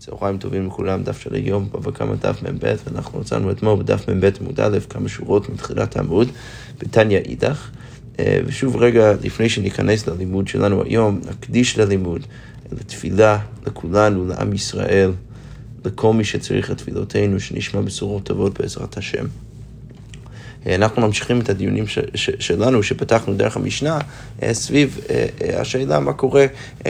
צהריים טובים לכולם, דף של היום, בבא קמא דף מ"ב, ואנחנו מצאנו אתמול בדף מ"ב עמוד א', כמה שורות מתחילת העמוד, בתניא אידך. אה, ושוב רגע, לפני שניכנס ללימוד שלנו היום, נקדיש ללימוד, לתפילה, לכולנו, לעם ישראל, לכל מי שצריך את תפילותינו, שנשמע בשורות טובות בעזרת השם. אה, אנחנו ממשיכים את הדיונים ש, ש, שלנו, שפתחנו דרך המשנה, אה, סביב השאלה מה קורה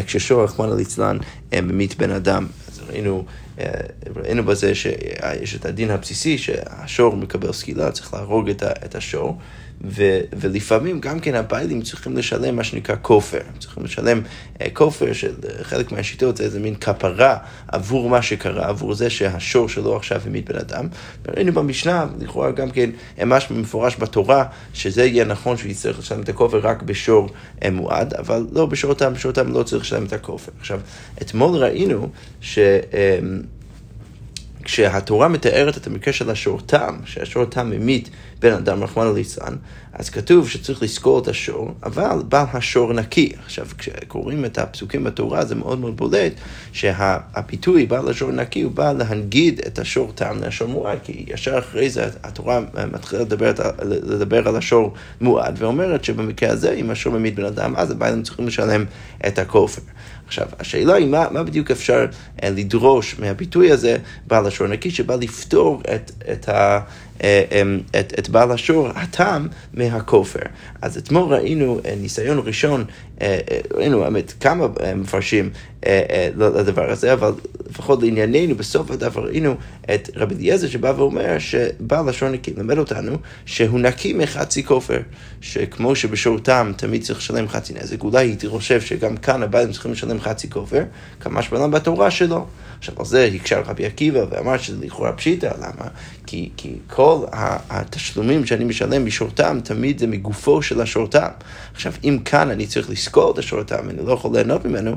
כששור, רחמנא ליצלן, ממית בן אדם. ראינו, אה, ראינו בזה שיש את הדין הבסיסי שהשור מקבל סקילה, צריך להרוג את השור. ו, ולפעמים גם כן הביילים צריכים לשלם מה שנקרא כופר. צריכים לשלם uh, כופר של uh, חלק מהשיטות זה איזה מין כפרה עבור מה שקרה, עבור זה שהשור שלו עכשיו המית בן אדם. וראינו במשנה, לכאורה גם כן ממש מפורש בתורה, שזה יהיה נכון שהוא יצטרך לשלם את הכופר רק בשור מועד, אבל לא בשורתם, בשורתם לא צריך לשלם את הכופר. עכשיו, אתמול ראינו ש... Uh, כשהתורה מתארת את המקרה של השור תם, שהשור תם ממית בן אדם, רחמנא ליצלן, אז כתוב שצריך לזכור את השור, אבל בעל השור נקי. עכשיו, כשקוראים את הפסוקים בתורה, זה מאוד מאוד בולט שהפיתוי בעל השור נקי הוא בא להנגיד את השור תם לשור מועד, כי ישר אחרי זה התורה מתחילה לדבר, לדבר על השור מועד, ואומרת שבמקרה הזה, אם השור ממית בן אדם, אז הבעלים צריכים לשלם את הכופר. עכשיו, השאלה היא מה, מה בדיוק אפשר אה, לדרוש מהביטוי הזה, בעל השור נקי, שבא לפתור את, את, ה, את, את בעל השור התם מהכופר. אז אתמול ראינו אה, ניסיון ראשון, ראינו באמת כמה מפרשים לדבר הזה, אבל לפחות לענייננו, בסוף הדף ראינו את רבי אליעזר שבא ואומר שבעל השור נקי למד אותנו שהוא נקי מחצי כופר, שכמו שבשור תם תמיד צריך לשלם חצי נזק, אולי הייתי חושב שגם כאן הבעלים צריכים לשלם חצי כופר, כמה שבלם בתורה שלו. עכשיו, על זה הקשר רבי עקיבא ואמר שזה לכאורה פשיטה, למה? כי, כי כל התשלומים שאני משלם בשורתם, תמיד זה מגופו של השורתם. עכשיו, אם כאן אני צריך לזכור את השורתם ואני לא יכול ליהנות ממנו,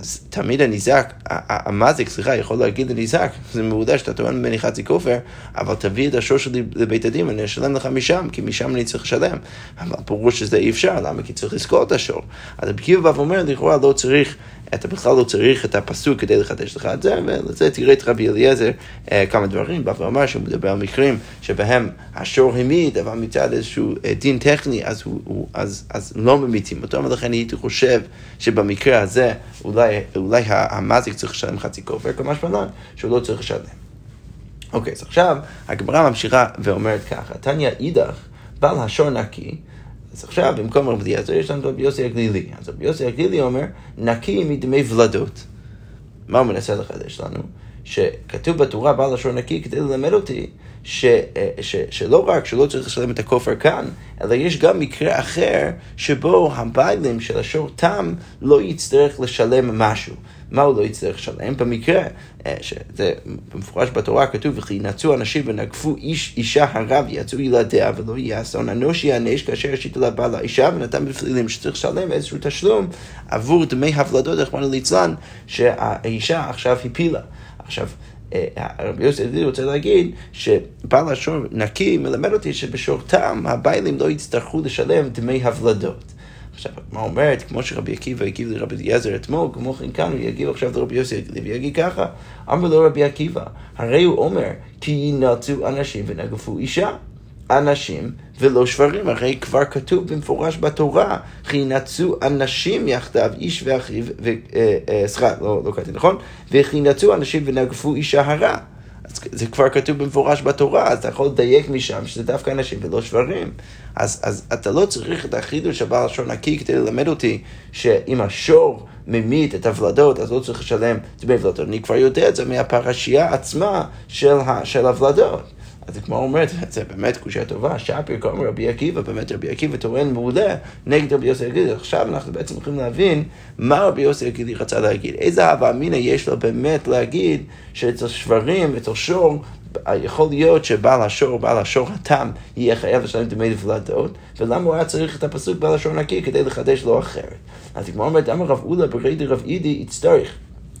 אז תמיד הניזק, המזיק, סליחה, יכול להגיד לניזק, זה מעודה שאתה טוען ממני חצי כופר, אבל תביא את השור שלי לבית הדין ואני אשלם לך משם, כי משם אני צריך לשלם. אבל ברור שזה אי אפשר, למה? כי צריך לזכור את השור. אז רבי עקיבא בא ואומר, לכאורה לא צריך אתה בכלל לא צריך את הפסוק כדי לחדש לך את זה, ולזה תראה את רבי אליעזר אה, כמה דברים, בא ואמר שהוא מדבר על מקרים שבהם השור המית, אבל מצד איזשהו אה, דין טכני, אז, הוא, הוא, אז, אז לא ממיתים אותו, ולכן הייתי חושב שבמקרה הזה אולי, אולי המזיק צריך לשלם חצי כופר, כמה שבלן, שהוא לא צריך לשלם. אוקיי, אז עכשיו הגמרא ממשיכה ואומרת ככה, תניא אידך, בעל השור נקי, אז עכשיו, במקום רבי אליעזר, יש לנו רבי יוסי הגלילי. אז רבי יוסי הגלילי אומר, נקי מדמי ולדות. מה הוא מנסה לחדש לנו? שכתוב בתורה בעל לשון נקי כדי ללמד אותי ש, ש, שלא רק שלא צריך לשלם את הכופר כאן, אלא יש גם מקרה אחר שבו הביילים של השור תם לא יצטרך לשלם משהו. מה הוא לא יצטרך לשלם? במקרה, אה, שזה במפורש בתורה כתוב, וכי ינצו אנשים ונגפו איש אישה הרב ויצאו ילדיה ולא יהיה אסון אנוש יענש כאשר השיתו לה בעל האישה ונתן בפלילים שצריך לשלם איזשהו תשלום עבור דמי הבלדות, רחמנא ליצלן, שהאישה עכשיו הפילה. עכשיו, אה, רבי יוסי אלילי רוצה להגיד שבעל השור נקי מלמד אותי שבשורתם הביילים לא יצטרכו לשלם דמי הבלדות. עכשיו, מה אומרת, כמו שרבי עקיבא הגיב לרבי אליעזר אתמול, כמו כן כאן הוא יגיב עכשיו לרבי יוסי ויגיד ככה, אמר לו רבי עקיבא, הרי הוא אומר, כי ינצו אנשים ונגפו אישה. אנשים ולא שברים, הרי כבר כתוב במפורש בתורה, כי ינצו אנשים יחדיו, איש ואחיו, אה, אה, סליחה, לא, לא קראתי נכון? וכי ינצו אנשים ונגפו אישה הרע. אז זה כבר כתוב במפורש בתורה, אז אתה יכול לדייק משם שזה דווקא אנשים ולא שברים. אז, אז אתה לא צריך את החידוש של בעל השור נקי כדי ללמד אותי שאם השור ממית את הוולדות, אז לא צריך לשלם דמי ולדות. אני כבר יודע את זה מהפרשייה עצמה של, של הוולדות. אז כמו אומרת, זה באמת קושייה טובה, שפיר קוראים רבי עקיבא, באמת רבי עקיבא טוען מעולה נגד רבי יוסי הגילי. עכשיו אנחנו בעצם יכולים להבין מה רבי יוסי הגילי רצה להגיד. איזה הווה אמינא יש לו באמת להגיד שאצל שברים, אצל שור, יכול להיות שבעל השור, בעל השור התם, יהיה חייב לשלם דמי ולדות, ולמה הוא היה צריך את הפסוק בעל השור נקי כדי לחדש לו אחרת. אז כמו אומרת, אמר רב אולה ברי דרב אידי, יצטרך.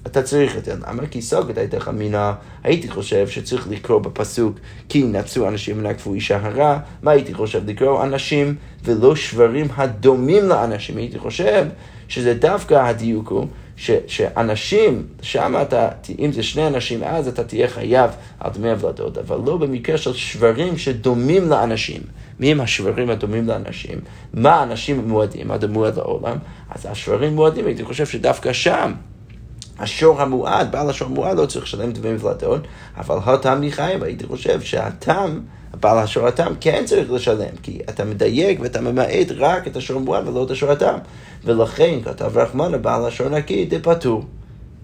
אתה צריך את זה. למה? כי סוגת הייתך מינה, הייתי חושב שצריך לקרוא בפסוק כי נצאו אנשים ונקפו אישה הרע, מה הייתי חושב? לקרוא אנשים ולא שברים הדומים לאנשים. הייתי חושב שזה דווקא הדיוק הוא ש, שאנשים, שם אתה, אם זה שני אנשים, אז אתה תהיה חייב על דמי הוולדות, אבל לא במקרה של שברים שדומים לאנשים. מי הם השברים הדומים לאנשים? מה האנשים מועדים, עד המועד לעולם? אז השברים מועדים, הייתי חושב שדווקא שם השור המועד, בעל השור המועד לא צריך לשלם דמי ולדון, אבל התם מחייב, הייתי חושב שהתם, בעל השור התם כן צריך לשלם, כי אתה מדייק ואתה ממעט רק את השור המועד ולא את השור התם. ולכן כתב רחמנה, בעל השור נקי, דפטור.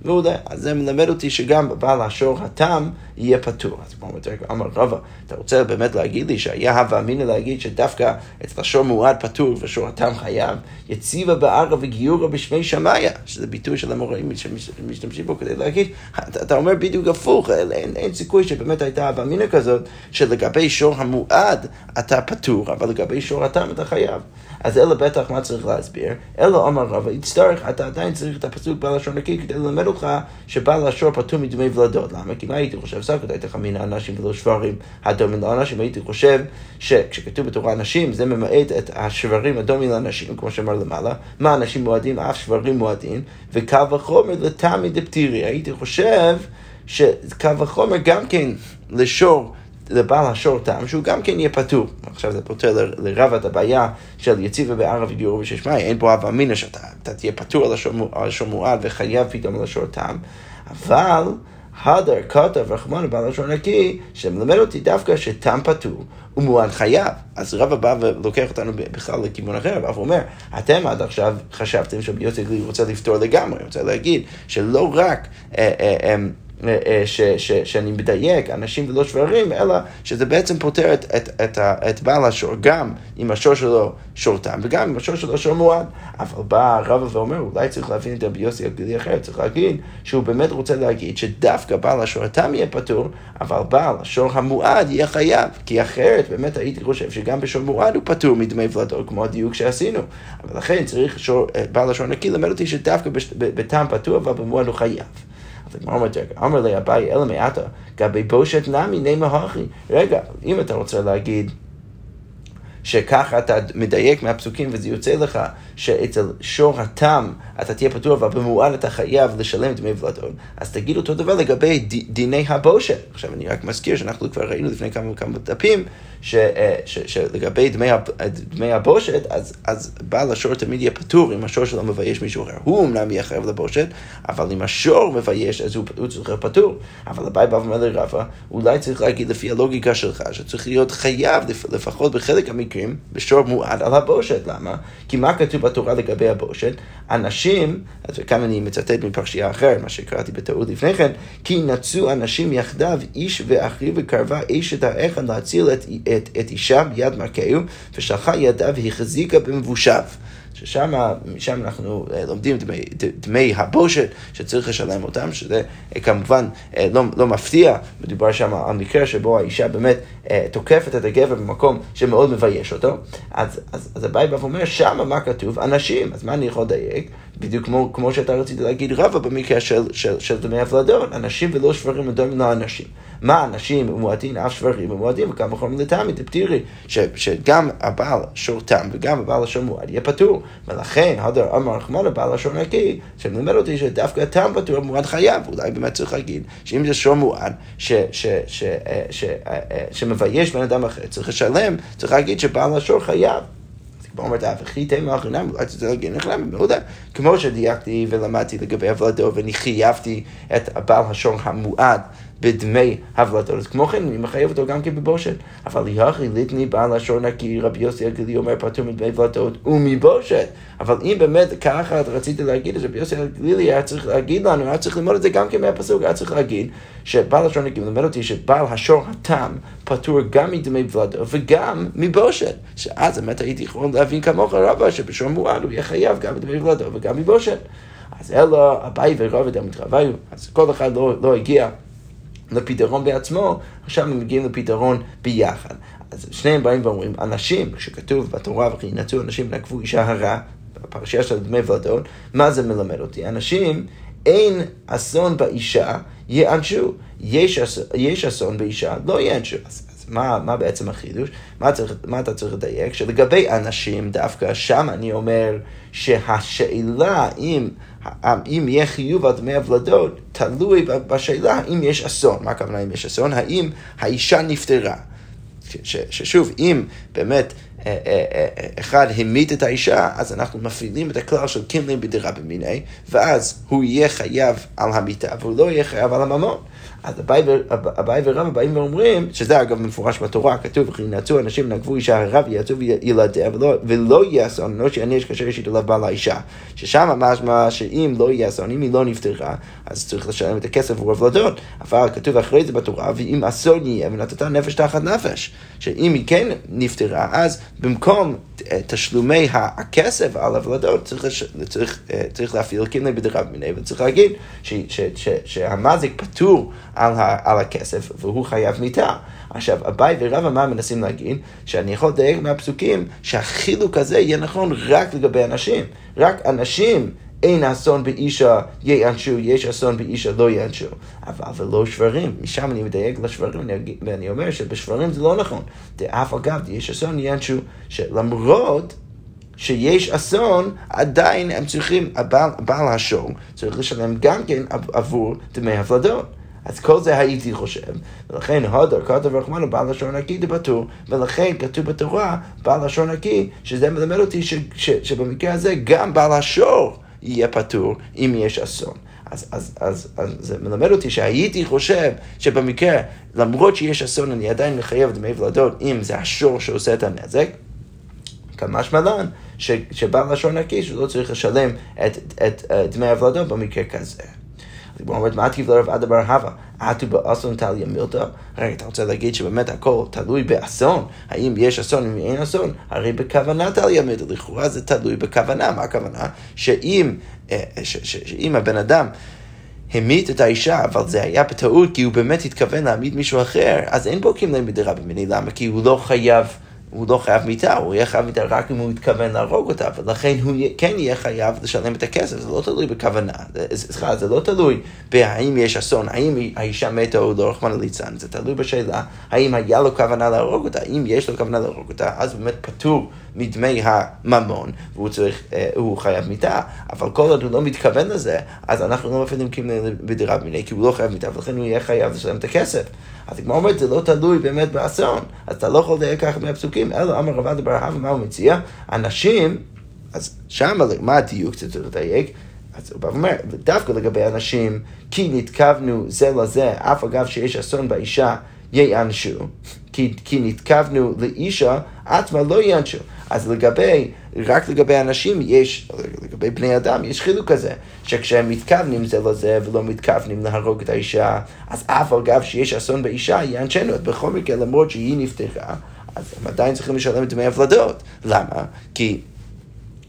מעולה. אז זה מלמד אותי שגם בעל השור התם יהיה פטור. אז כמו אמר רבא, אתה רוצה באמת להגיד לי שהיה הווה אמינא להגיד שדווקא אצל השור מועד פטור ושור התם חייב, יציבה בערה וגיורה בשמי שמאיה, שזה ביטוי של המוראים שמשתמשים בו כדי להגיד, אתה, אומר בדיוק הפוך, אין, אין סיכוי שבאמת הייתה הווה אמינא כזאת, שלגבי שור המועד אתה פטור, אבל לגבי שור התם אתה חייב. אז אלא בטח מה צריך להסביר, אלא אמר רבא, יצטרך, אתה עדיין צריך את הפסוק בעל לשון נקי כדי ללמד אותך שבעל לשון פטור מדמי ולדות. למה? כי מה הייתי חושב? סבתא הייתך מן האנשים ולא שברים הדומים לאנשים, הייתי חושב שכשכתוב בתורה אנשים, זה ממעט את השברים הדומים לאנשים, כמו שאמר למעלה, מה אנשים מועדים, אף שברים מועדים, וקל וחומר לתמי דפטירי. הייתי חושב שקל וחומר גם כן לשור לבעל השור טעם, שהוא גם כן יהיה פטור. עכשיו זה פותר לרב את הבעיה של יציבה בערב וגיור ושש מאי, אין פה אב אמינא שאתה תהיה פטור על השור מועד וחייב פתאום על השור טעם, אבל... הדר כתב רחמן בעל לשון נקי, שמלמד אותי דווקא שתם פטור ומועד חייב. אז רבא בא ולוקח אותנו בכלל לכיוון אחר, ואף אומר, אתם עד עכשיו חשבתם שרבי יוסי גלילי רוצה לפתור לגמרי, רוצה להגיד שלא רק... אה, אה, אה, ש, ש, שאני מדייק, אנשים ולא שברים, אלא שזה בעצם פותר את, את, את, את בעל השור, גם אם השור שלו שור תם וגם אם השור שלו שור מועד. אבל בא הרב ואומר, אולי צריך להבין את רבי יוסי הגלילי אחר, צריך להגיד שהוא באמת רוצה להגיד שדווקא בעל השור התם יהיה פטור, אבל בעל השור המועד יהיה חייב, כי אחרת באמת הייתי חושב שגם בשור מועד הוא פטור מדמי ולדור, כמו הדיוק שעשינו. אבל לכן צריך שור, אה, בעל השור נקי ללמד אותי שדווקא בתם פטור, אבל במועד הוא חייב. אז הגמרא אומרת, אמר לי אביי אלא מעתה, גבי בושת נמי נימה הכי. רגע, אם אתה רוצה להגיד... שככה אתה מדייק מהפסוקים וזה יוצא לך שאצל שור התם אתה תהיה פטור אבל במועד אתה חייב לשלם דמי ולדון, אז תגיד אותו דבר לגבי דיני הבושת. עכשיו אני רק מזכיר שאנחנו כבר ראינו לפני כמה וכמה דפים ש, אה, ש, שלגבי דמי, דמי הבושת, אז, אז בעל השור תמיד יהיה פטור אם השור שלו מבייש מישהו אחר. הוא אמנם יהיה חייב לבושת, אבל אם השור מבייש אז הוא, הוא צריך להיות פטור. אבל הבית בא ואומר לרבה, אולי צריך להגיד לפי הלוגיקה שלך, שצריך להיות חייב לפחות בחלק המקרים בשור מועד על הבושת. למה? כי מה כתוב בתורה לגבי הבושת? אנשים, אז כאן אני מצטט מפרשייה אחרת, מה שקראתי בטעות לפני כן, כי נצאו אנשים יחדיו, איש ואחיו וקרבה אשת האחד להציל את, את, את אישה ביד מכהו, ושלחה ידיו והחזיקה במבושיו. ששם משם אנחנו אה, לומדים דמי, דמי הבושת שצריך לשלם אותם, שזה אה, כמובן אה, לא, לא מפתיע, מדובר שם על מקרה שבו האישה באמת תוקפת את הגבר במקום שמאוד מבייש אותו, אז, אז, אז הבית בא ואומר, שמה מה כתוב? אנשים, אז מה אני יכול לדייק? בדיוק כמו, כמו שאתה רצית להגיד רבא במקרה של, של, של דמי הפלדון, אנשים ולא שברים מדומים לאנשים. מה אנשים מועטים אף שברים ומועטים וכמה וחומר לטעמי דפטירי, שגם הבעל שור תם וגם הבעל השור מועד יהיה פטור. ולכן, הדר אמר רחמנה בעל השור נקי, שמלמד אותי שדווקא תם פטור מועד חייב. אולי באמת צריך להגיד שאם זה שור מועד שמבייש בן אדם אחר, צריך לשלם, צריך להגיד שבעל השור חייב. כמו אומרת, וכי תימא אחרינם, אולי תצא להגיד נחלם, מעולה. כמו שדייקתי ולמדתי לגבי הוולדו, ואני חייבתי את הבעל השור המועד בדמי הבלטות. כמו כן, אני מחייב אותו גם כן בבושת. אבל יחי ליטני בעל השור נקי, רבי יוסי הגלילי אומר פטור מדמי הבלטות ומבושת. אבל אם באמת ככה רצית להגיד את זה, רבי יוסי הגלילי היה צריך להגיד לנו, היה צריך ללמוד את זה גם כן מהפסוק, היה צריך להגיד שבעל השור נקי מלמד אותי שבעל השור התם פטור גם מדמי ולדות וגם מבושת. שאז באמת הייתי יכול להבין כמוך רבה שבשור מועד הוא יהיה חייב גם מדמי ולדות וגם מבושת. אז אלא אביי ורבד המתרוויו, אז כל אחד לא, לא הגיע לפתרון בעצמו, עכשיו הם מגיעים לפתרון ביחד. אז שניהם באים ואומרים, אנשים, כשכתוב בתורה וכי ינצו אנשים ונקבו אישה הרע, בפרשייה של דמי ולדון, מה זה מלמד אותי? אנשים, אין אסון באישה, יענשו. יש, יש אסון באישה, לא יענשו. אז, אז מה, מה בעצם החידוש? מה, צריך, מה אתה צריך לדייק? שלגבי אנשים, דווקא שם אני אומר שהשאלה אם אם יהיה חיוב על דמי הוולדות, תלוי בשאלה האם יש אסון. מה הכוונה אם יש אסון? האם האישה נפטרה? ששוב, אם באמת אחד המית את האישה, אז אנחנו מפעילים את הכלל של קינלים בדירה במיני, ואז הוא יהיה חייב על המיטה, והוא לא יהיה חייב על הממון. אז אביי ורבא באים ואומרים, שזה אגב מפורש בתורה, כתוב, וכי נעצו אנשים נגבו אישה הרב, יעצו ילדיה, ולא, יהיה אסון, לא שיעניש כאשר יש איתו בעל האישה. ששם משמע שאם לא יהיה אסון, אם היא לא נפטרה, אז צריך לשלם את הכסף עבור הוולדות. אבל כתוב אחרי זה בתורה, ואם אסון יהיה ונתת נפש תחת נפש. שאם היא כן נפטרה, אז במקום תשלומי הכסף על הוולדות, צריך, צריך, צריך להפעיל קינלי בדירה מיני, וצריך להגיד שהמזיק פטור על, ה, על הכסף, והוא חייב מיתה. עכשיו, אביי ורבא מה מנסים להגיד? שאני יכול לדייק מהפסוקים שהחילוק הזה יהיה נכון רק לגבי אנשים. רק אנשים אין אסון באישה ייענשו, יש אסון באישה לא ייענשו. אבל ולא שברים. משם אני מדייק לשברים, ואני אומר שבשברים זה לא נכון. אף אגב, יש אסון ייענשו, שלמרות שיש אסון, עדיין הם צריכים, הבעל, הבעל השור צריך לשלם גם כן עבור דמי הפלדות. אז כל זה הייתי חושב, ולכן הודר כתב רחמנו בעל לשון נקי דבטור, ולכן כתוב בתורה בעל לשון נקי, שזה מלמד אותי ש, ש, שבמקרה הזה גם בעל השור יהיה פטור אם יש אסון. אז, אז, אז, אז זה מלמד אותי שהייתי חושב שבמקרה, למרות שיש אסון, אני עדיין מחייב דמי ולדות אם זה השור שעושה את הנזק. כמשמע לן, שבעל לשון נקי, שהוא לא צריך לשלם את, את, את דמי הוולדות במקרה כזה. הגמרא אומרת, מה טיב לרב עדה בר הווה? עטו באסון טליה מילתא? רגע, אתה רוצה להגיד שבאמת הכל תלוי באסון? האם יש אסון, אם אין אסון? הרי בכוונה טליה מילתא, לכאורה זה תלוי בכוונה. מה הכוונה? שאם, אה, שאם הבן אדם... המית את האישה, אבל זה היה בטעות כי הוא באמת התכוון להעמיד מישהו אחר, אז אין בו קימלן בדירה במיני, למה? כי הוא לא חייב הוא לא חייב מיתה, הוא יהיה חייב מיתה רק אם הוא התכוון להרוג אותה, ולכן הוא כן יהיה חייב לשלם את הכסף, זה לא תלוי בכוונה, סליחה, זה לא תלוי בהאם יש אסון, האם האישה מתה או לא, רחמנא ליצן, זה תלוי בשאלה האם היה לו כוונה להרוג אותה, אם יש לו כוונה להרוג אותה, אז באמת פטור מדמי הממון, והוא צריך, אה, הוא חייב מיתה, אבל כל עוד הוא לא מתכוון לזה, אז אנחנו לא מפעילים כאילו בדירה במיני, כי הוא לא חייב מיתה, ולכן הוא יהיה חייב לשלם את הכסף. אז הגמרא אומרת, זה לא תלוי באמת באסון, אז אתה לא יכול לדייק ככה מהפסוקים, אלא אמר רבד בר אהבה, מה הוא מציע? אנשים, אז שם, מה הדיוק צריך לדייק? אז הוא בא ואומר, דווקא לגבי אנשים, כי נתכוונו זה לזה, אף אגב שיש אסון באישה, ייענשו, כי, כי נתכוונו לאישה, עצמה לא ייענשו. אז לגבי, רק לגבי אנשים יש, לגבי בני אדם, יש חילוק כזה, שכשהם מתכוונים זה לזה ולא מתכוונים להרוג את האישה, אז אף אגב שיש אסון באישה, ייענשנו, בכל מקרה, למרות שהיא נפתחה, אז הם עדיין צריכים לשלם את דמי הוולדות. למה? כי...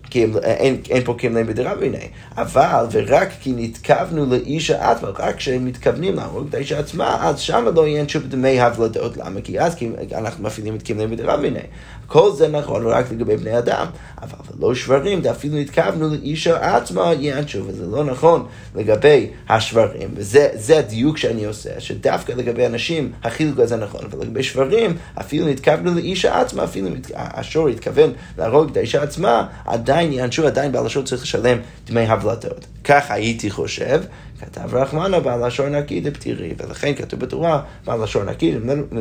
כי הם, אין, אין פה בדירה ביני. אבל, ורק כי נתכוונו לאישה עצמה, רק כשהם מתכוונים להרוג את האישה עצמה, אז שמה לא יהיה שוב דמי הוולדות. למה? כי אז אנחנו מפעילים את קמלאים בדירה ביני. כל זה נכון רק לגבי בני אדם, אבל לא שברים, אפילו התכוונו לאישה עצמה יענשו, וזה לא נכון לגבי השברים, וזה הדיוק שאני עושה, שדווקא לגבי אנשים החילוק הזה נכון, אבל לגבי שברים, אפילו התכוונו לאישה עצמה, אפילו השור התכוון להרוג את האישה עצמה, עדיין יענשו, עדיין בעל השור צריך לשלם דמי הבלטות. כך הייתי חושב. כתב רחמנה בעל לשון נקי דפטירי, ולכן כתוב בתורה בעל לשון נקי,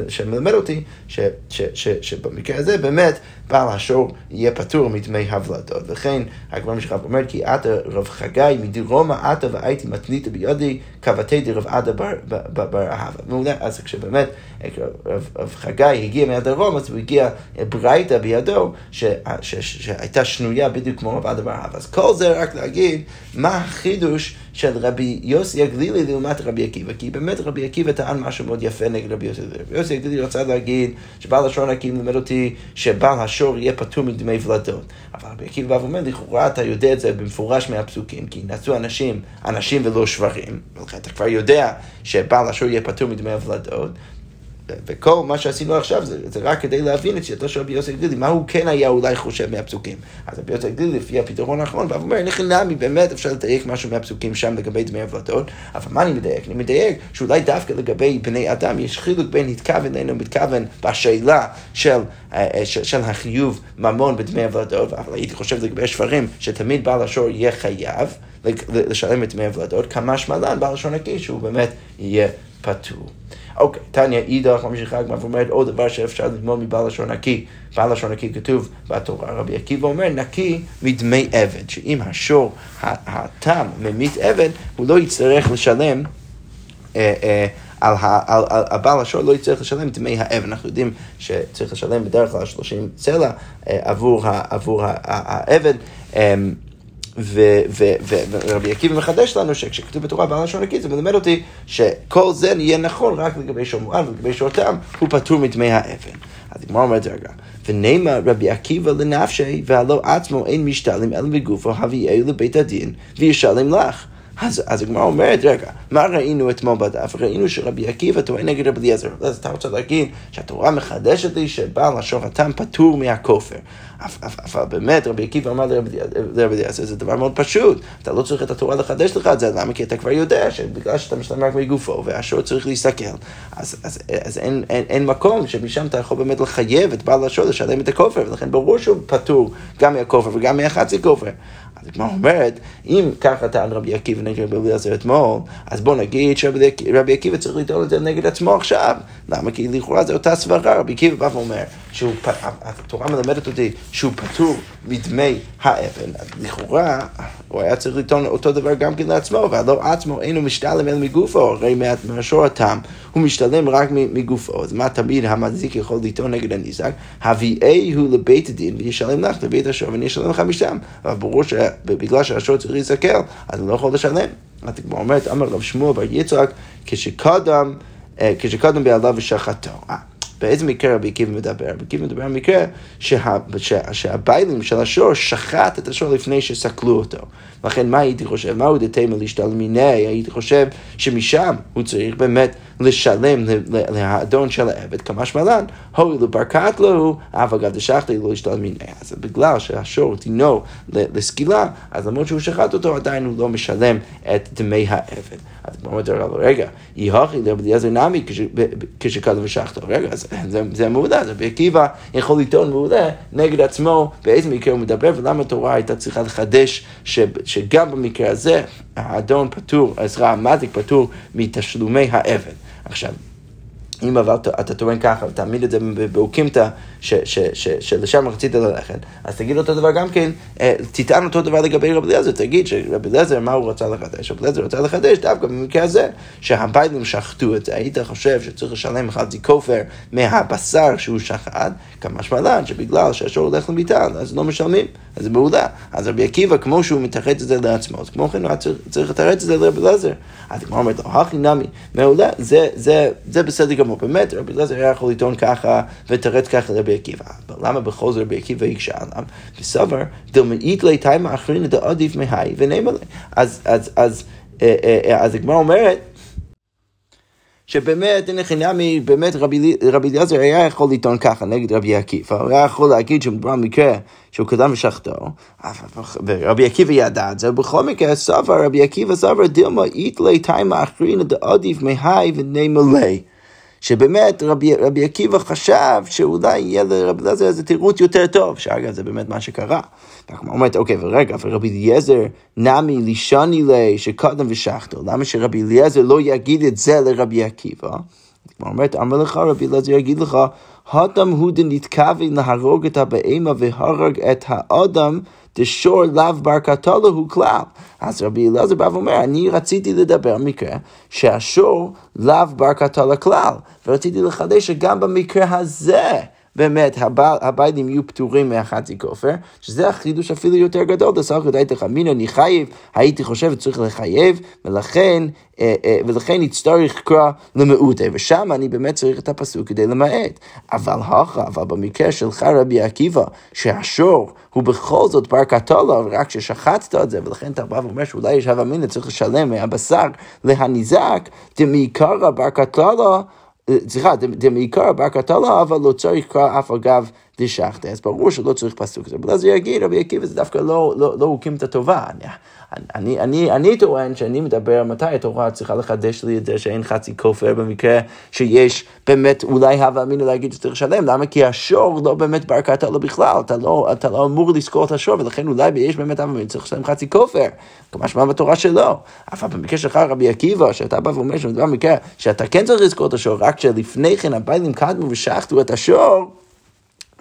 שמלמד אותי שבמקרה הזה באמת בעל השור יהיה פטור מדמי הבלדות. וכן הגמרא משחק אומר כי עתה רב חגי מדרומא עתה והייתי מתנית בידי קבתי דרב עדה בר אהבה. אז כשבאמת רב חגי הגיע מהדרום, אז הוא הגיע ברייתא בידו שהייתה שנויה בדיוק כמו רב עדה בר אהבה. אז כל זה רק להגיד מה החידוש של רבי יוסי הגלילי לעומת רבי עקיבא, כי באמת רבי עקיבא טען משהו מאוד יפה נגד רבי יוסי הגלילי. רבי יוסי הגלילי רצה להגיד שבעל השור נקי לימד אותי שבעל השור יהיה פטור מדמי ולדות. אבל רבי עקיבא בא ואומר, לכאורה אתה יודע את זה במפורש מהפסוקים, כי נעשו אנשים, אנשים ולא שברים, ולכן אתה כבר יודע שבעל השור יהיה פטור מדמי ולדות. וכל מה שעשינו עכשיו זה, זה רק כדי להבין את שיטתו של רבי יוסי גלילי, מה הוא כן היה אולי חושב מהפסוקים. אז רבי יוסי גלילי, לפי הפתרון האחרון, בא ואומר, לכן נמי, באמת אפשר לדייק משהו מהפסוקים שם לגבי דמי אבלתות, אבל מה אני מדייק? אני מדייק שאולי דווקא לגבי בני אדם יש חילוק בין התכוון לאינו מתכוון בשאלה של, אה, אה, של, של החיוב ממון בדמי אבלתות, אבל הייתי חושב לגבי השברים, שתמיד בעל השור יהיה חייב. לשלם את דמי הוולדות, כמשמע לן בעל לשון נקי שהוא באמת יהיה פטור. אוקיי, תניא אידך, ממשיכה הגמרא ואומרת עוד דבר שאפשר ללמוד מבעל לשון נקי. בעל לשון נקי כתוב בתורה, רבי עקיבא אומר נקי מדמי עבד, שאם השור, התם ממית עבד, הוא לא יצטרך לשלם אה, אה, על, על, על הבעל השור לא יצטרך לשלם דמי האבן. אנחנו יודעים שצריך לשלם בדרך כלל 30 צלע אה, עבור, עבור העבד. ורבי עקיבא מחדש לנו שכשכתוב בתורה בעל לשון נקי זה מלמד אותי שכל זה יהיה נכון רק לגבי מועד ולגבי שור תם הוא פטור מדמי האבן. אז הגמרא אומרת רגע, ונאמר רבי עקיבא לנפשי והלא עצמו אין משתלם אלא בגופו הביאהו לבית הדין וישלם לך. אז, אז הגמרא אומרת, רגע, מה ראינו אתמול בדף? ראינו שרבי עקיבא טוען נגד רבי אליעזר. אז אתה רוצה להגיד שהתורה מחדשת לי שבעל השוחטם פטור מהכופר. אבל באמת, רבי עקיבא אמר לרבי אליעזר, זה דבר מאוד פשוט. אתה לא צריך את התורה לחדש לך את זה, למה? כי אתה כבר יודע שבגלל שאתה משלם רק מגופו, והשור צריך להסתכל, אז, אז, אז אין, אין, אין מקום שמשם אתה יכול באמת לחייב את בעל השור לשלם את הכופר, ולכן ברור שהוא פטור גם מהכופר וגם מהחצי כופר. אז הגמרא אומרת, אם ככה טען רבי עקיבא נגד רבי אליעזר אתמול, אז בוא נגיד שרבי עקיבא צריך לטעון את זה נגד עצמו עכשיו. למה? כי לכאורה זה אותה סברה. רבי עקיבא בא ואומר, שהתורה מלמדת אותי שהוא פטור מדמי האבן. לכאורה, הוא היה צריך לטעון אותו דבר גם כן לעצמו, והלא עצמו אינו משתלם אלא מגופו, הרי מהשור התם הוא משתלם רק מגופו. אז מה תמיד המזיק יכול לטעון נגד הניזק? הוא לבית הדין וישלם לך לבית השור ואני אשלם לך משם. אבל ברור שבגלל שהשור צריך להסתכל, אז הוא לא יכול לשלם. התגמור אומרת, אמר רב שמואל בר יצחק, כשקדם, אה, כשקדם בעליו ושחטו. אה, באיזה מקרה רבי עקיבא מדבר? רבי עקיבא מדבר על מקרה שה, שה, שהביילים של השור שחט את השור לפני שסקלו אותו. לכן מה הייתי חושב? מהו דתימה להשתלמיני? הייתי חושב שמשם הוא צריך באמת לשלם לאדון של העבד כמשמע לן, הואיל לברכת לו, אף אגב דשחתי לא להשתלמיני. אז בגלל שהשור דינו לסקילה, אז למרות שהוא שחט אותו עדיין הוא לא משלם את דמי העבד. אז כמו אומר לו, רגע, יהוכי לרבי אליעזר נמי כשכתוב ושחטו. רגע, זה מעולה, זה בעקיבא יכול לטעון מעולה נגד עצמו, באיזה מקרה הוא מדבר ולמה התורה הייתה צריכה לחדש שגם במקרה הזה האדון פטור, עזרא המזיק פטור מתשלומי האבן. עכשיו, אם אבל אתה טוען ככה, ותעמיד את זה באוקימתא, שלשם רצית ללכת, אז תגיד אותו דבר גם כן, אה, תטען אותו דבר לגבי רבי אליעזר, תגיד שרבי אליעזר, מה הוא רצה לחדש? רבי אליעזר רצה לחדש דווקא במקרה הזה, שהביילים שחטו את זה, היית חושב שצריך לשלם חצי כופר מהבשר שהוא שחט, כמה שמלן, שבגלל שהשור הולך למיטה, אז לא משלמים, אז זה מעולה. אז רבי עקיבא, כמו שהוא מתרץ את זה לעצמו, אז כמו כן הוא צריך לתרץ את זה לרבי אליעזר. אז כמו אומרת לו, הכי נמי, מעולה, זה בסדר באמת, רבי אליעזר היה יכול לטעון ככה ותרץ ככה לרבי עקיבא. אבל למה בכל זאת רבי עקיבא יקשה עליו? וסבר, דלמאית לי תימה אחרינא דעדיף מהי ונאמר לי. אז הגמרא אומרת, שבאמת, הנה חינמי, באמת רבי אליעזר היה יכול לטעון ככה נגד רבי עקיבא, הוא היה יכול להגיד שמדובר במקרה שהוא קדם ושחטו, ורבי עקיבא ידע את זה, ובכל מקרה סבר רבי עקיבא סבר דילמה איתלי תימה אחרינא דעדיף מהי ונאמר שבאמת רבי, רבי עקיבא חשב שאולי יהיה לרבי אליעזר איזה תירוץ יותר טוב, שאגב זה באמת מה שקרה. והגמרא אומרת, אוקיי, ורגע, ורבי אליעזר נמי לישני לי שקודם ושחטו, למה שרבי אליעזר לא יגיד את זה לרבי עקיבא? הגמרא אומרת, אמר לך רבי אליעזר יגיד לך, הדם הוא דנתכוון להרוג את הבהמה והרג את האדם דשור לאו ברכתו לו הוא כלל. אז רבי אלעזר בא ואומר, אני רציתי לדבר במקרה שהשור לאו ברכתו לכלל, ורציתי לחדש שגם במקרה הזה באמת הביילים יהיו פטורים מהחצי כופר, שזה החידוש אפילו יותר גדול, ידעתי חמינא אני חייב, הייתי חושב שצריך לחייב, ולכן, אה, אה, ולכן יצטרך קרא למעוטה, ושם אני באמת צריך את הפסוק כדי למעט. אבל הכה, אבל במקרה שלך רבי עקיבא, שהשור הוא בכל זאת בר קטולה, רק ששחטת את זה, ולכן אתה בא ואומר שאולי יש הווה מינא צריך לשלם מהבשר להניזק, דמעיקרא בר קטולה, סליחה, דמעיקר בר קטלה, אבל לא צריך קרא אף אגב דשחטא, אז ברור שלא צריך פסוק כזה. אבל אז הוא יגיד, רבי עקיבא זה דווקא לא, לא, לא הוקים את הטובה. אני, אני, אני טוען שאני מדבר מתי התורה צריכה לחדש לי את זה שאין חצי כופר במקרה שיש באמת אולי הווה אמינא להגיד שצריך לשלם, למה? כי השור לא באמת קרתא לו בכלל, אתה לא, אתה לא אמור לזכור את השור, ולכן אולי יש באמת הווה אמינא צריך לשלם חצי כופר, משמע בתורה שלא. אבל במקרה שלך רבי עקיבא, שאתה בא ואומר שאתה כן צריך לזכור את השור, רק שלפני כן הביילים קדמו ושחטו את השור,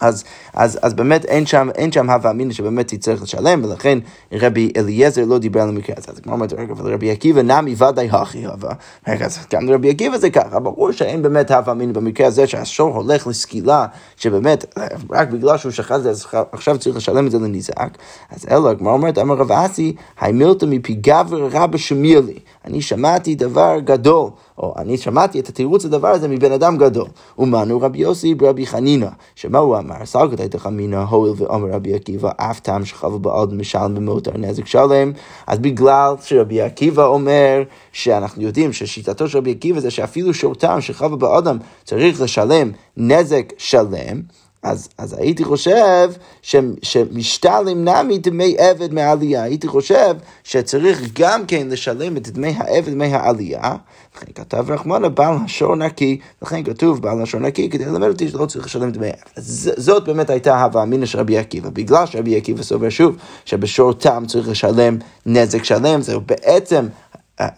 אז, אז, אז באמת אין שם, אין שם הווה אמינא שבאמת תצטרך לשלם, ולכן רבי אליעזר לא דיבר על המקרה הזה. אז כמו אומרת, רגע, אבל רבי עקיבא נמי ודאי הכי הווה. רגע, אז גם רבי עקיבא זה ככה, ברור שאין באמת הווה אמינא במקרה הזה שהשור הולך לסקילה, שבאמת, רק בגלל שהוא את זה, אז עכשיו צריך לשלם את זה לנזק. אז אלא, כמו אומרת, אמר רב אסי, הימילתא מפי גבר רבא שמילי. אני שמעתי דבר גדול. או אני שמעתי את התירוץ לדבר הזה מבן אדם גדול. ומנו רבי יוסי ברבי חנינא, שמה הוא אמר? סלקת את החמינא, הואיל ואומר רבי עקיבא, אף טעם שחבל בעוד משלם במותר נזק שלם. אז בגלל שרבי עקיבא אומר שאנחנו יודעים ששיטתו של רבי עקיבא זה שאפילו שורתם שחבל באדם צריך לשלם נזק שלם. אז, אז הייתי חושב ש, שמשתלם נמי דמי עבד מהעלייה, הייתי חושב שצריך גם כן לשלם את דמי העבד מהעלייה, לכן כתב רחמנה בעל השור נקי, לכן כתוב בעל השור נקי כדי ללמד אותי שלא צריך לשלם דמי עבד. זאת באמת הייתה הווה אמינא של רבי עקיבא, בגלל שרבי עקיבא סובר שוב שבשור תם צריך לשלם נזק שלם, זהו בעצם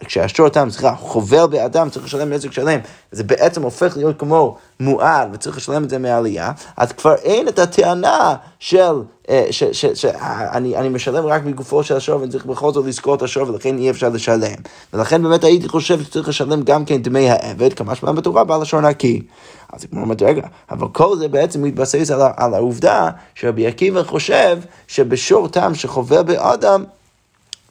כשהשור תם, סליחה, חובל באדם, צריך לשלם נזק שלם, זה בעצם הופך להיות כמו מועד וצריך לשלם את זה מהעלייה, אז כבר אין את הטענה של, אה, שאני משלם רק מגופו של השור ואני צריך בכל זאת לזכור את השור ולכן אי אפשר לשלם. ולכן באמת הייתי חושב שצריך לשלם גם כן דמי העבד, כמה שמע בתורה בעל לשון נקי. אז כמו אומרת, רגע, אבל כל זה בעצם מתבסס על, על העובדה שרבי עקיבא חושב שבשור תם שחובל באדם,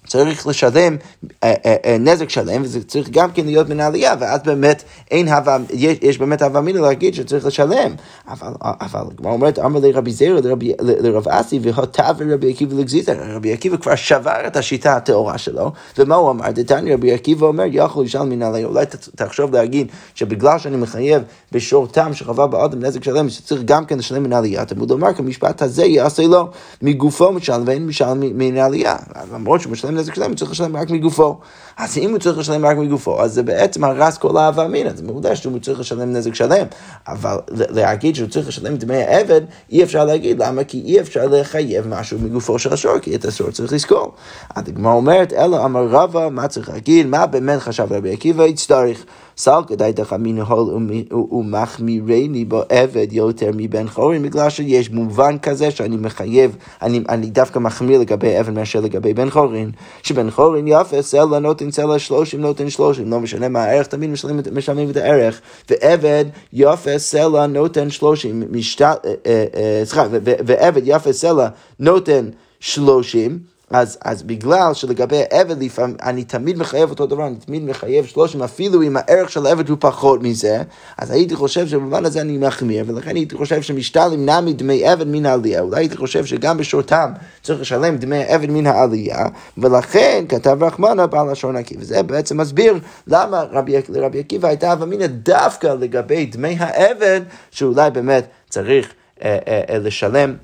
צריך לשלם אה, אה, אה, נזק שלם, וזה צריך גם כן להיות מן העלייה, ואז באמת אין הווה, יש, יש באמת הווה מילה להגיד שצריך לשלם. אבל, אבל כמו אומרת, אמר לי רבי זירא לרב אסי, והותב לרבי עקיבא לגזיזה, רבי עקיבא כבר שבר את השיטה הטהורה שלו, ומה הוא אמר? דתני רבי עקיבא אומר, יכול לשלם מן העלייה. אולי תחשוב להגיד שבגלל שאני מחייב בשור תם שחווה באדם נזק שלם, שצריך גם כן לשלם מן העלייה, תמוד לומר, כמשפט הזה יעשה לו מגופו משלם ואין משלם מן העלייה. למרות שהוא משלם נזק שלם, הוא צריך לשלם רק מגופו. אז אם הוא צריך לשלם רק מגופו, אז זה בעצם הרס כל האהבה אמינא, זה מעובדה שהוא צריך לשלם נזק שלם. אבל להגיד שהוא צריך לשלם דמי העבד, אי אפשר להגיד, למה? כי אי אפשר לחייב משהו מגופו של השור, כי את השור צריך לזכור. הדגמר אומרת, אלא אמר רבא, מה צריך להגיד? מה באמת חשב רבי עקיבא? יצטרך. סל כדאי דחמין הול ומחמירני בו עבד יותר מבן חורין, בגלל שיש מובן כזה שאני מחייב, אני, אני דווקא מחמיר לגבי עבד מאשר לגבי בן חורין, שבן חורין יפה סלע נותן סלע שלושים נותן שלושים, לא משנה מה הערך, תמיד משלמים, משלמים את הערך, ועבד יפה סלע נותן שלושים, אה, אה, אה, סליחה, ועבד יפה סלע נותן שלושים, אז, אז בגלל שלגבי עבד לפעמים, אני תמיד מחייב אותו דבר, אני תמיד מחייב שלושים, אפילו אם הערך של העבד הוא פחות מזה, אז הייתי חושב שבמובן הזה אני מחמיר, ולכן הייתי חושב שמשתלם נמי דמי עבד מן העלייה, אולי הייתי חושב שגם בשורתם צריך לשלם דמי עבד מן העלייה, ולכן כתב רחמנה בעל לשון נקי, וזה בעצם מסביר למה רבי, לרבי עקיבא הייתה אבמינא דווקא לגבי דמי העבד, שאולי באמת צריך אה, אה, אה, לשלם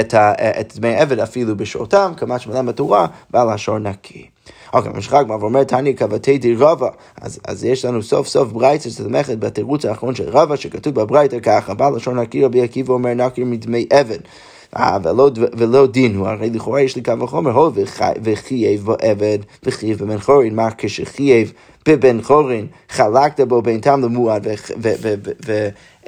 את, ה, את דמי עבד אפילו בשעותם, כמה שמלם בתורה, בעל השור נקי. אוקיי, משחק מה ואומר תניא כבתי די רבא, אז, אז יש לנו סוף סוף ברייתא שתומכת בתירוץ האחרון של רבא, שכתוב בברייתא ככה, בעל לשון נקי רבי עקיבא אומר נקי מדמי עבד. אה, ולא, ולא דין הוא, הרי לכאורה יש לי קו וחומר, הו וחייב בו עבד, וחייב בבן חורין, מה כשחייב בבן חורין, חלקת בו בין תם למועד,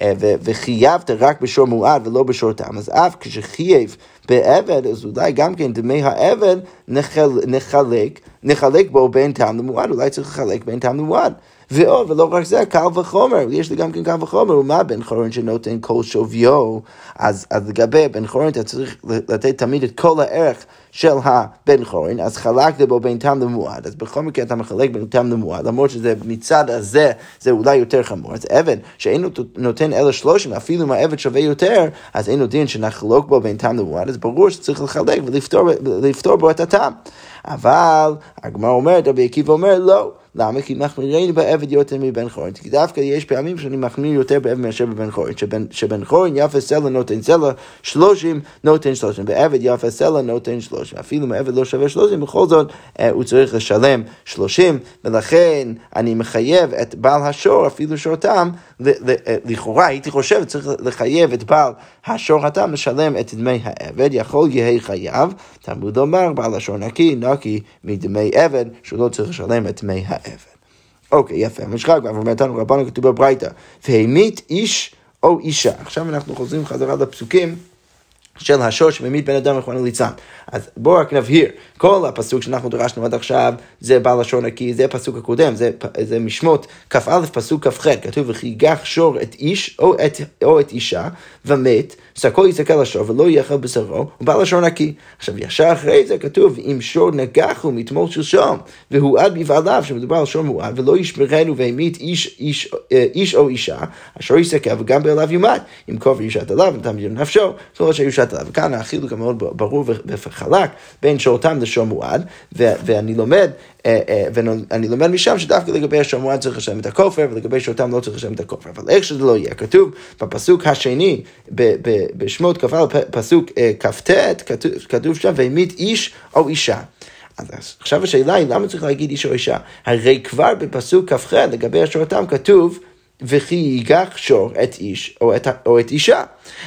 אה, וחייבת רק בשור מועד ולא בשור תם, אז אף כשחייב בעבד, אז אולי גם כן דמי העבד נחל, נחלק, נחלק בו בין תם למועד, אולי צריך לחלק בין תם למועד. ועוד, ולא רק זה, קל וחומר, יש לי גם כן קל וחומר, ומה בן חורן שנותן כל שוויו, אז, אז לגבי בן חורן אתה צריך לתת תמיד את כל הערך של הבן חורן, אז חלקת בו בין תם למועד, אז בכל מקרה אתה מחלק בין תם למועד, למרות שזה מצד הזה, זה אולי יותר חמור, אז עבד שאינו נותן אלא שלושים, אפילו אם העבד שווה יותר, אז אינו דין שנחלוק בו בין תם למועד, אז ברור שצריך לחלק ולפתור בו את הטעם. אבל הגמרא אומרת, רבי עקיבא אומר, לא. למה? כי מחמירני בעבד יותר מבן חורין. כי דווקא יש פעמים שאני מחמיר יותר בעבד מאשר בבן חורין. שבן, שבן חורין יפה סלע נותן סלע שלושים, נותן שלושים. בעבד יפה סלע נותן שלושים. אפילו אם העבד לא שווה שלושים, בכל זאת אה, הוא צריך לשלם שלושים, ולכן אני מחייב את בעל השור, אפילו שורתם, אה, לכאורה הייתי חושב צריך לחייב את בעל השור התם לשלם את דמי העבד, יכול יהיה חייב, תלמוד לומר, בעל השור נקי, נקי מדמי עבד, שהוא לא צריך לשלם את דמי העבד. אוקיי, יפה, המשחק, ואומר אותנו רבנו כתוב בברייתא, והמית איש או אישה. עכשיו אנחנו חוזרים חזרה לפסוקים. של השור שממית בן אדם רחמנא ליצן. אז בואו רק נבהיר, כל הפסוק שאנחנו דרשנו עד עכשיו זה בעל לשון נקי, זה הפסוק הקודם, זה, זה משמות כ"א פסוק כ"ח, כתוב וכי יגח שור את איש או את, או את אישה ומת, שקו יסתכל לשור ולא יאכל בשרו, ובעל לשון נקי. עכשיו ישר אחרי זה כתוב אם שור נגחו מתמול שלשום והועד בבעליו, שמדובר על שור מועד ולא ישמרנו והמית איש, איש, אה, איש או אישה, השור יסתכל וגם בעליו יומת, אם כופר יושת עליו ונתם נפשו, זאת אומרת שיושת עליו. וכאן החילוק המאוד ברור וחלק בין שורתם לשור מועד, ואני לומד אה, אה, ואני לומד משם שדווקא לגבי השמוען צריך לשלם את הכופר, ולגבי שאותם לא צריך לשלם את הכופר. אבל איך שזה לא יהיה, כתוב בפסוק השני, בשמות כ"א, פסוק אה, כ"ט, כתוב שם, והמית איש או אישה. אז עכשיו השאלה היא, למה צריך להגיד איש או אישה? הרי כבר בפסוק כ"ח, לגבי השורתם, כתוב, וכי ייגח שור את איש או את, או את אישה.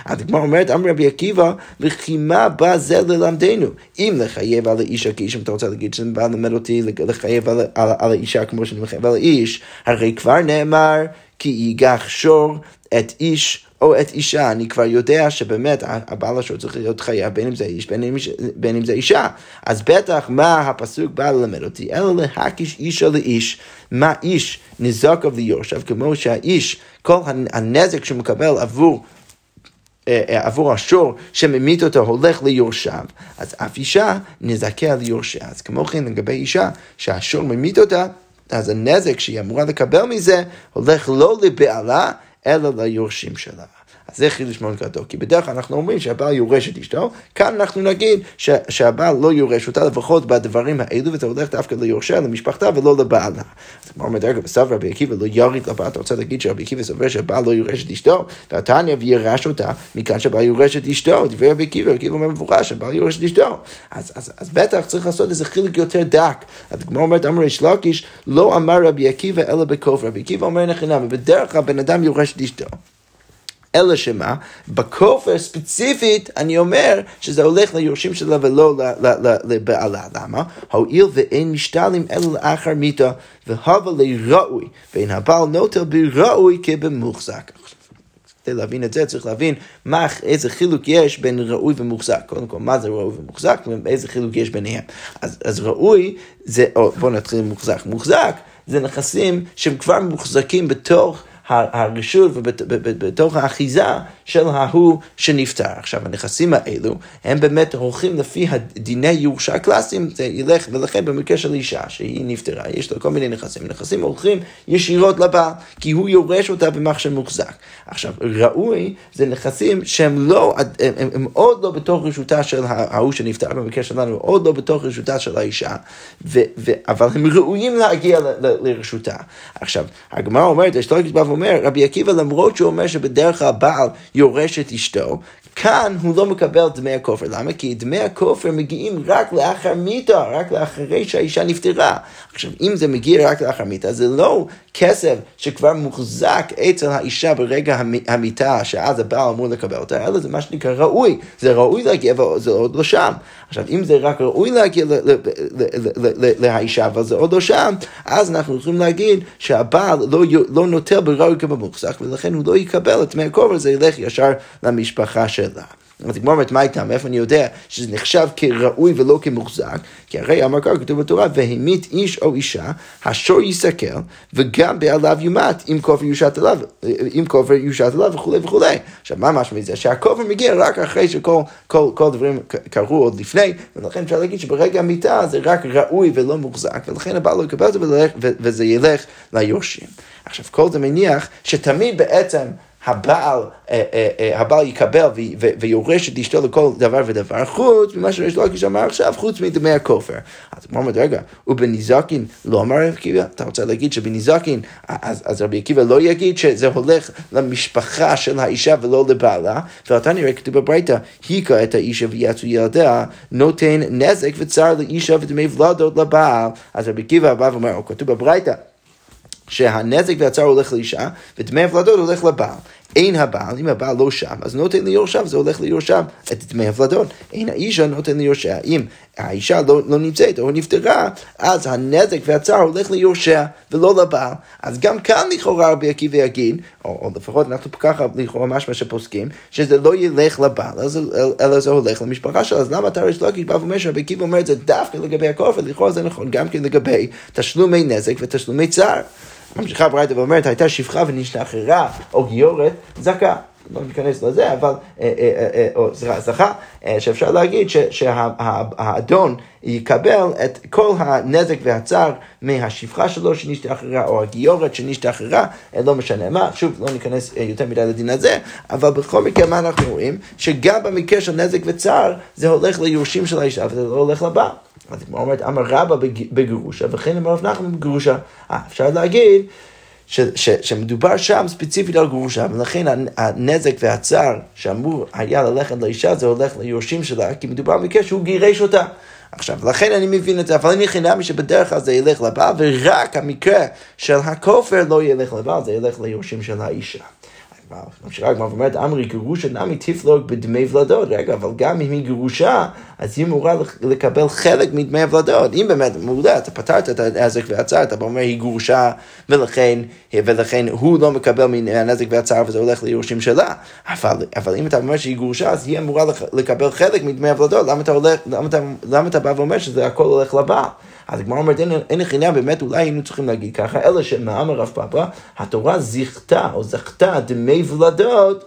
אז הגמרא אומרת, אמר רבי עקיבא, וכי מה בא זה ללמדנו? אם לחייב על האישה כאיש, אם אתה רוצה להגיד שזה בא ללמד אותי לחייב על, על, על האישה כמו שאני מחייב על האיש, הרי כבר נאמר, כי ייגח שור את איש או את אישה, אני כבר יודע שבאמת הבעל השור צריך להיות חייב, בין אם זה איש, בין אם, בין אם זה אישה. אז בטח מה הפסוק בא ללמד אותי, אלא להקיש אישה לאיש, מה איש נזקו ליורשיו, כמו שהאיש, כל הנזק שהוא מקבל עבור אה, אה, עבור השור שממית אותו הולך ליורשיו, אז אף אישה נזכה ליורשיה. אז כמו כן לגבי אישה שהשור ממית אותה, אז הנזק שהיא אמורה לקבל מזה הולך לא לבעלה, אלא ליורשים שלה. אז זה חידוש מאוד גדול, כי בדרך כלל אנחנו אומרים שהבעל יורש את אשתו, כאן אנחנו נגיד ש- שהבעל לא יורש אותה, לפחות בדברים האלו, וזה הולך דווקא ליורשיה, למשפחתה, ולא לבעלה. אז כמו אומר דרגה בסוף רבי עקיבא לא יוריד לבת, אתה רוצה להגיד שרבי עקיבא סובר שהבעל לא יורש את אשתו, והתניא וירש אותה, מכאן שהבעל יורש את אשתו, דברי רבי עקיבא, עקיבא אומר מפורש שהבעל יורש את אשתו. אז, אז, אז בטח צריך לעשות איזה חילוק יותר דק. אז כמו אומרת אמר ריש לקיש, לא אמר רבי עקיבא אלא בכוף. רבי עקיבא אומר נכנע, ובדרך כלל בן אדם יורש את אשתו. אלא שמה, בכופר ספציפית אני אומר שזה הולך ליורשים שלה ולא לבעלה. למה? הואיל ואין משתלים אלא לאחר מיתה, והבה לראוי, ואין הבעל נוטל בראוי כבמוחזק. כדי להבין את זה צריך להבין מה, איזה חילוק יש בין ראוי ומוחזק. קודם כל, מה זה ראוי ומוחזק, ואיזה חילוק יש ביניהם. אז, אז ראוי זה, או בואו נתחיל עם מוחזק. מוחזק זה נכסים שהם כבר מוחזקים בתוך הרשות ובתוך האחיזה של ההוא שנפטר. עכשיו, הנכסים האלו, הם באמת הולכים לפי דיני ירושה הקלאסיים, זה ילך, ולכן במקרה של אישה שהיא נפטרה, יש לה כל מיני נכסים, נכסים הולכים ישירות לבעל, כי הוא יורש אותה במחשב מוחזק. עכשיו, ראוי זה נכסים שהם לא, הם, הם, הם עוד לא בתוך רשותה של ההוא שנפטר, במקרה שלנו, עוד לא בתוך רשותה של האישה, ו, ו, אבל הם ראויים להגיע ל, ל, לרשותה. עכשיו, הגמרא אומרת, יש לו אומר, רבי עקיבא למרות שהוא אומר שבדרך כלל בעל יורש את אשתו, כאן הוא לא מקבל דמי הכופר. למה? כי דמי הכופר מגיעים רק לאחר מיתה, רק לאחרי שהאישה נפטרה. עכשיו, אם זה מגיע רק לאחר מיתה, זה לא כסף שכבר מוחזק אצל האישה ברגע המיתה, שאז הבעל אמור לקבל אותה, אלא זה מה שנקרא ראוי. זה ראוי להגיע, אבל זה עוד לא שם. עכשיו, אם זה רק ראוי להגיע לאישה, אבל זה עוד לא שם, אז אנחנו יכולים להגיד שהבעל לא, לא נוטל בראוי כבמוחזק, ולכן הוא לא יקבל את דמי הכופר, זה ילך ישר למשפחה שלה. אז הגמרא אומרת, מה איתם? מאיפה אני יודע שזה נחשב כראוי ולא כמוחזק? כי הרי אמר כך כתוב בתורה, והמית איש או אישה, השור יסכל, וגם בעליו יומת, אם כופר יושת עליו, אם כופר יושת עליו וכולי וכולי. עכשיו, מה משמע מזה? שהכופר מגיע רק אחרי שכל כל, כל דברים קרו עוד לפני, ולכן אפשר להגיד שברגע המיטה זה רק ראוי ולא מוחזק, ולכן הבעל לא יקבל את זה וזה ילך ליורשים. עכשיו, כל זה מניח שתמיד בעצם הבעל, אה, אה, אה, הבעל יקבל ויורש את אשתו לכל דבר ודבר, חוץ ממה שיש לו אמר עכשיו, חוץ מדמי הכופר. אז הוא אומר, רגע, ובניזקין לא אמר רבי עקיבא? אתה רוצה להגיד שבניזקין, אז, אז רבי עקיבא לא יגיד שזה הולך למשפחה של האישה ולא לבעלה, ואתה נראה כתוב בברייתא, היכה את האישה ויצאו ילדיה, נותן נזק וצער לאישה ודמי ולדות לבעל. אז רבי עקיבא בא ואומר, כתוב בברייתא, שהנזק והצער הולך לאישה, ודמי הוולדות הולך לבעל. אין הבעל, אם הבעל לא שם, אז נותן ליורשיו, זה הולך ליורשיו, את דמי הוולדות. אין האישה נותן ליורשיה. אם האישה לא, לא נמצאת או נפטרה, אז הנזק והצער הולך ליורשיה ולא לבעל. אז גם כאן לכאורה רבי עקיבא יגיד, או, או לפחות אנחנו ככה לכאורה משמע שפוסקים, שזה לא ילך לבעל, אלא זה הולך למשפחה שלו. אז למה אתה ריש לקיש בא ואומר שרבי עקיבא אומר את זה דווקא לגבי הכופר, לכאורה זה נכון גם כן לגבי תשלומי נזק ותשלומי צער. ממשיכה ברייתא ואומרת, הייתה שפחה ונשתחררה, או גיורת, זכה. לא ניכנס לזה, אבל, אה, אה, אה, או זכה, שאפשר להגיד שהאדון יקבל את כל הנזק והצער מהשפחה שלו שנשתחררה, או הגיורת שנשתחררה, לא משנה מה, שוב, לא ניכנס יותר מדי לדין הזה, אבל בכל מקרה, מה אנחנו רואים? שגם במקרה של נזק וצער, זה הולך ליורשים של האישה, וזה לא הולך לבא. אז היא אומרת, אמר רבא בגירושה, וכן אמר רב נחמן בגירושה. אה, אפשר להגיד ש, ש, שמדובר שם ספציפית על גרושה, ולכן הנזק והצער שאמור היה ללכת לאישה, זה הולך ליורשים שלה, כי מדובר במקרה שהוא גירש אותה. עכשיו, לכן אני מבין את זה, אבל אני חינמי שבדרך כלל זה ילך לבעל, ורק המקרה של הכופר לא ילך לבעל, זה ילך ליורשים של האישה. ממשיכה הגמרא ואומרת, אמרי גרושה נמי תפלוג בדמי ולדות. רגע, אבל גם אם היא גרושה, אז היא אמורה לקבל חלק מדמי הוולדות. אם באמת, מעולה, אתה פתרת את הנזק והצער, אתה אומר היא גרושה, ולכן, ולכן הוא לא מקבל מהנזק והצער וזה הולך ליורשים שלה. אבל, אבל אם אתה אומר שהיא גרושה, אז היא אמורה לקבל חלק מדמי הוולדות. למה למה, למה אתה בא ואומר שזה הכל הולך לבעל? אז הגמרא אומרת, אין, אין חינם, באמת אולי היינו צריכים להגיד ככה, אלא שמאמר רב פאפא, התורה זיכתה או זכתה דמי ולדות.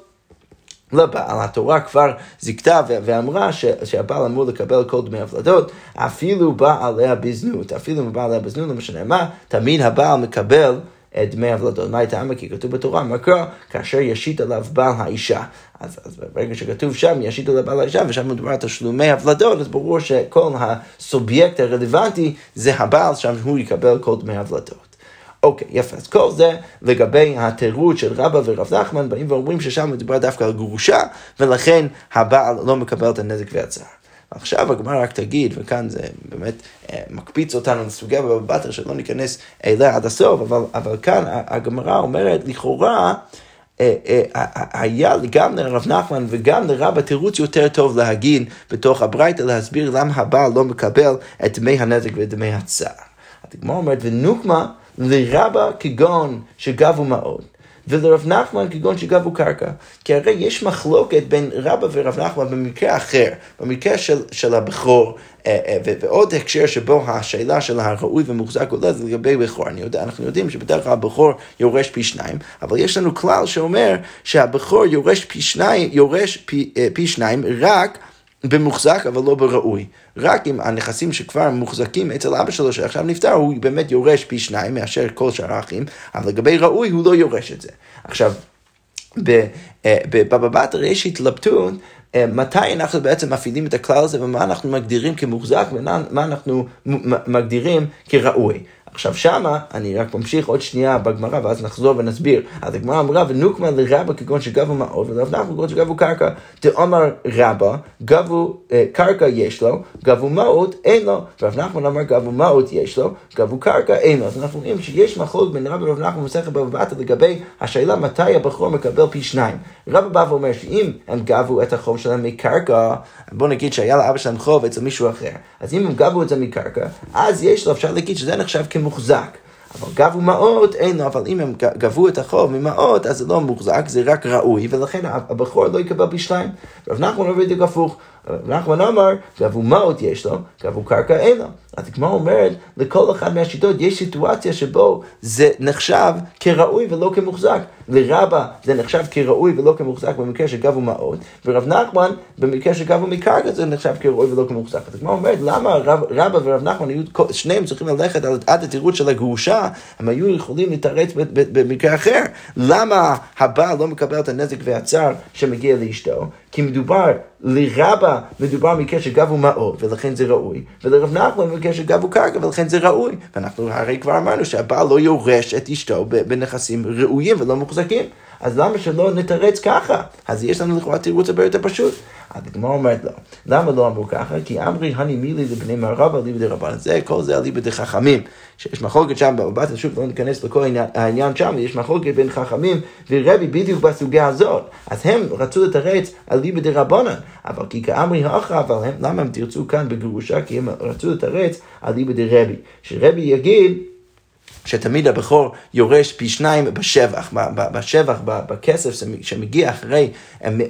לבעל, התורה כבר זיכתה ואמרה ש, שהבעל אמור לקבל כל דמי הוולדות, אפילו בעליה בזנות, אפילו בעליה בזנות, לא משנה מה, תמיד הבעל מקבל דמי הוולדות. מה הייתה אמרה? כי כתוב בתורה, מקרא, כאשר ישית עליו בעל האישה. אז, אז ברגע שכתוב שם, ישית עליו בעל האישה, ושם מדובר על תשלומי הוולדות, אז ברור שכל הסובייקט הרלוונטי זה הבעל, שם הוא יקבל כל דמי הוולדות. אוקיי, יפה. אז כל זה לגבי התירוץ של רבא ורב נחמן, באים ואומרים ששם מדובר דווקא על גרושה, ולכן הבעל לא מקבל את הנזק והצער. עכשיו הגמרא רק תגיד, וכאן זה באמת אה, מקפיץ אותנו לסוגיה בבא בתר שלא ניכנס אליה עד הסוף, אבל, אבל כאן הגמרא אומרת, לכאורה, אה, אה, היה גם לרב נחמן וגם לרב התירוץ יותר טוב להגיד בתוך הברייתא, להסביר למה הבעל לא מקבל את דמי הנזק ודמי הצער. הגמרא אומרת, ונוקמה לרבה כגון שגבו מאוד. ולרב נחמן כגון שגבו קרקע. כי הרי יש מחלוקת בין רבא ורב נחמן במקרה אחר, במקרה של, של הבכור, אה, אה, ועוד הקשר שבו השאלה של הראוי ומוחזק עולה זה לגבי בכור. יודע, אנחנו יודעים שבדרך כלל הבכור יורש פי שניים, אבל יש לנו כלל שאומר שהבכור יורש פי שניים, יורש פי, אה, פי שניים רק במוחזק אבל לא בראוי. רק אם הנכסים שכבר מוחזקים אצל אבא שלו שעכשיו נפטר, הוא באמת יורש פי שניים מאשר כל שאר האחים, אבל לגבי ראוי הוא לא יורש את זה. עכשיו, בבבא בתרא יש התלבטות אה, מתי אנחנו בעצם מפעילים את הכלל הזה ומה אנחנו מגדירים כמוחזק ומה אנחנו מגדירים כראוי. עכשיו שמה, אני רק ממשיך עוד שנייה בגמרא ואז נחזור ונסביר. אז הגמרא אמרה ונוקמה לרבה כגון שגבו מעות ולרב נחמן כגון שגבו קרקע. תאמר רבה, גבו אה, קרקע יש לו, גבו מעות אין לו. ורב נחמן אמר גבו מעות יש לו, גבו קרקע אין לו. אז אנחנו רואים שיש מחלוק בין רבה ורב נחמן במסכת בבא בתרא לגבי השאלה מתי הבחור מקבל פי שניים. רבה בא ואומר שאם הם גבו את החוב שלהם מקרקע, בוא נגיד שהיה לאבא שלהם חוב אצל מישהו אחר. אז אם הם גבו את זה מקרקע, אז יש לו, אפשר להגיד שזה נחשב כמוחזק. אבל גבו מעות אין לו, אבל אם הם גבו את החוב ממעות, אז זה לא מוחזק, זה רק ראוי, ולכן הבכור לא יקבל פי שניים. רב נחמן בדיוק הפוך, נחמן אמר, גבו מעות יש לו, גבו קרקע אין לו. אז הגמרא אומרת, לכל אחד מהשיטות יש סיטואציה שבו זה נחשב כראוי ולא כמוחזק. לרבה זה נחשב כראוי ולא כמוחזק במקרה שגבו מעות, ורב נחמן במקרה שגבו מקרקע זה נחשב כראוי ולא כמוחזק. אז הגמרא אומרת, למה רב, רבא ורב נחמן היו, שניהם צריכים ללכת עד התירוץ של הגרושה, הם היו יכולים לתרץ במקרה אחר. למה הבעל לא מקבל את הנזק והצער שמגיע לאשתו? כי מדובר, לרבה מדובר במקרה שגבו מעות ולכן זה ראוי, ולרב נחמן במקרה שגבו קרקע ולכן זה ראוי. ואנחנו הרי כבר אמרנו שהבעל לא יורש את אשתו בנכסים ראויים ולא מוחזקים. אז למה שלא נתרץ ככה? אז יש לנו לכאורה תירוץ הרבה יותר פשוט. הגמרא אומרת לו, למה לא אמרו ככה? כי אמרי הני מילי לבני מערבה ליבא דרבנן. זה, כל זה אליבא דחכמים. שיש מחלוקת שם בבת השוק, לא ניכנס לכל העניין שם, יש מחלוקת בין חכמים ורבי בדיוק בסוגיה הזאת. אז הם רצו לתרץ אליבא דרבנן. אבל כי כאמרי האחרא, אבל הם, למה הם תרצו כאן בגירושה? כי הם רצו לתרץ אליבא דרבי. שרבי יגיד, שתמיד הבכור יורש פי שניים בשבח, בשבח, בכסף שמגיע אחרי,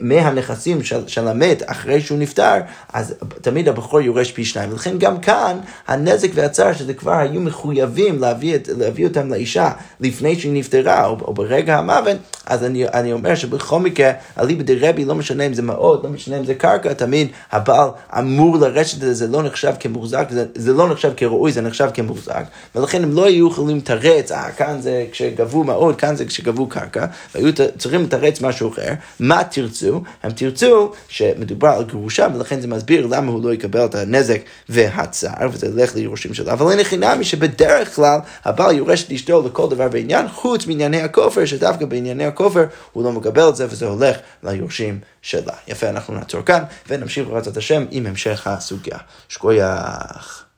מהנכסים של, של המת אחרי שהוא נפטר, אז תמיד הבכור יורש פי שניים. ולכן גם כאן הנזק והצער שזה כבר היו מחויבים להביא, את, להביא אותם לאישה לפני שהיא נפטרה, או, או ברגע המוות, אז אני, אני אומר שבכל מקרה, אליבא דרבי, לא משנה אם זה מאות, לא משנה אם זה קרקע, תמיד הבעל אמור לרשת את זה, זה לא נחשב כמוחזק, זה, זה לא נחשב כראוי, זה נחשב כמוחזק, ולכן הם לא היו יכולים לתרץ, אה, כאן זה כשגבו מאות, כאן זה כשגבו קרקע, והיו צריכים לתרץ משהו אחר, מה תרצו? הם תרצו שמדובר על גרושה, ולכן זה מסביר למה הוא לא יקבל את הנזק והצער, וזה ילך ליורשים שלו, אבל אין הכי נמי שבדרך כלל הבעל יורש את אשתו לכל דבר בעניין, חוץ מענייני הכופר, שדווקא בענייני הכופר הוא לא מקבל את זה, וזה הולך ליורשים שלה. יפה, אנחנו נעצור כאן, ונמשיך בעזרת השם עם המשך הסוגיה. שקוייך.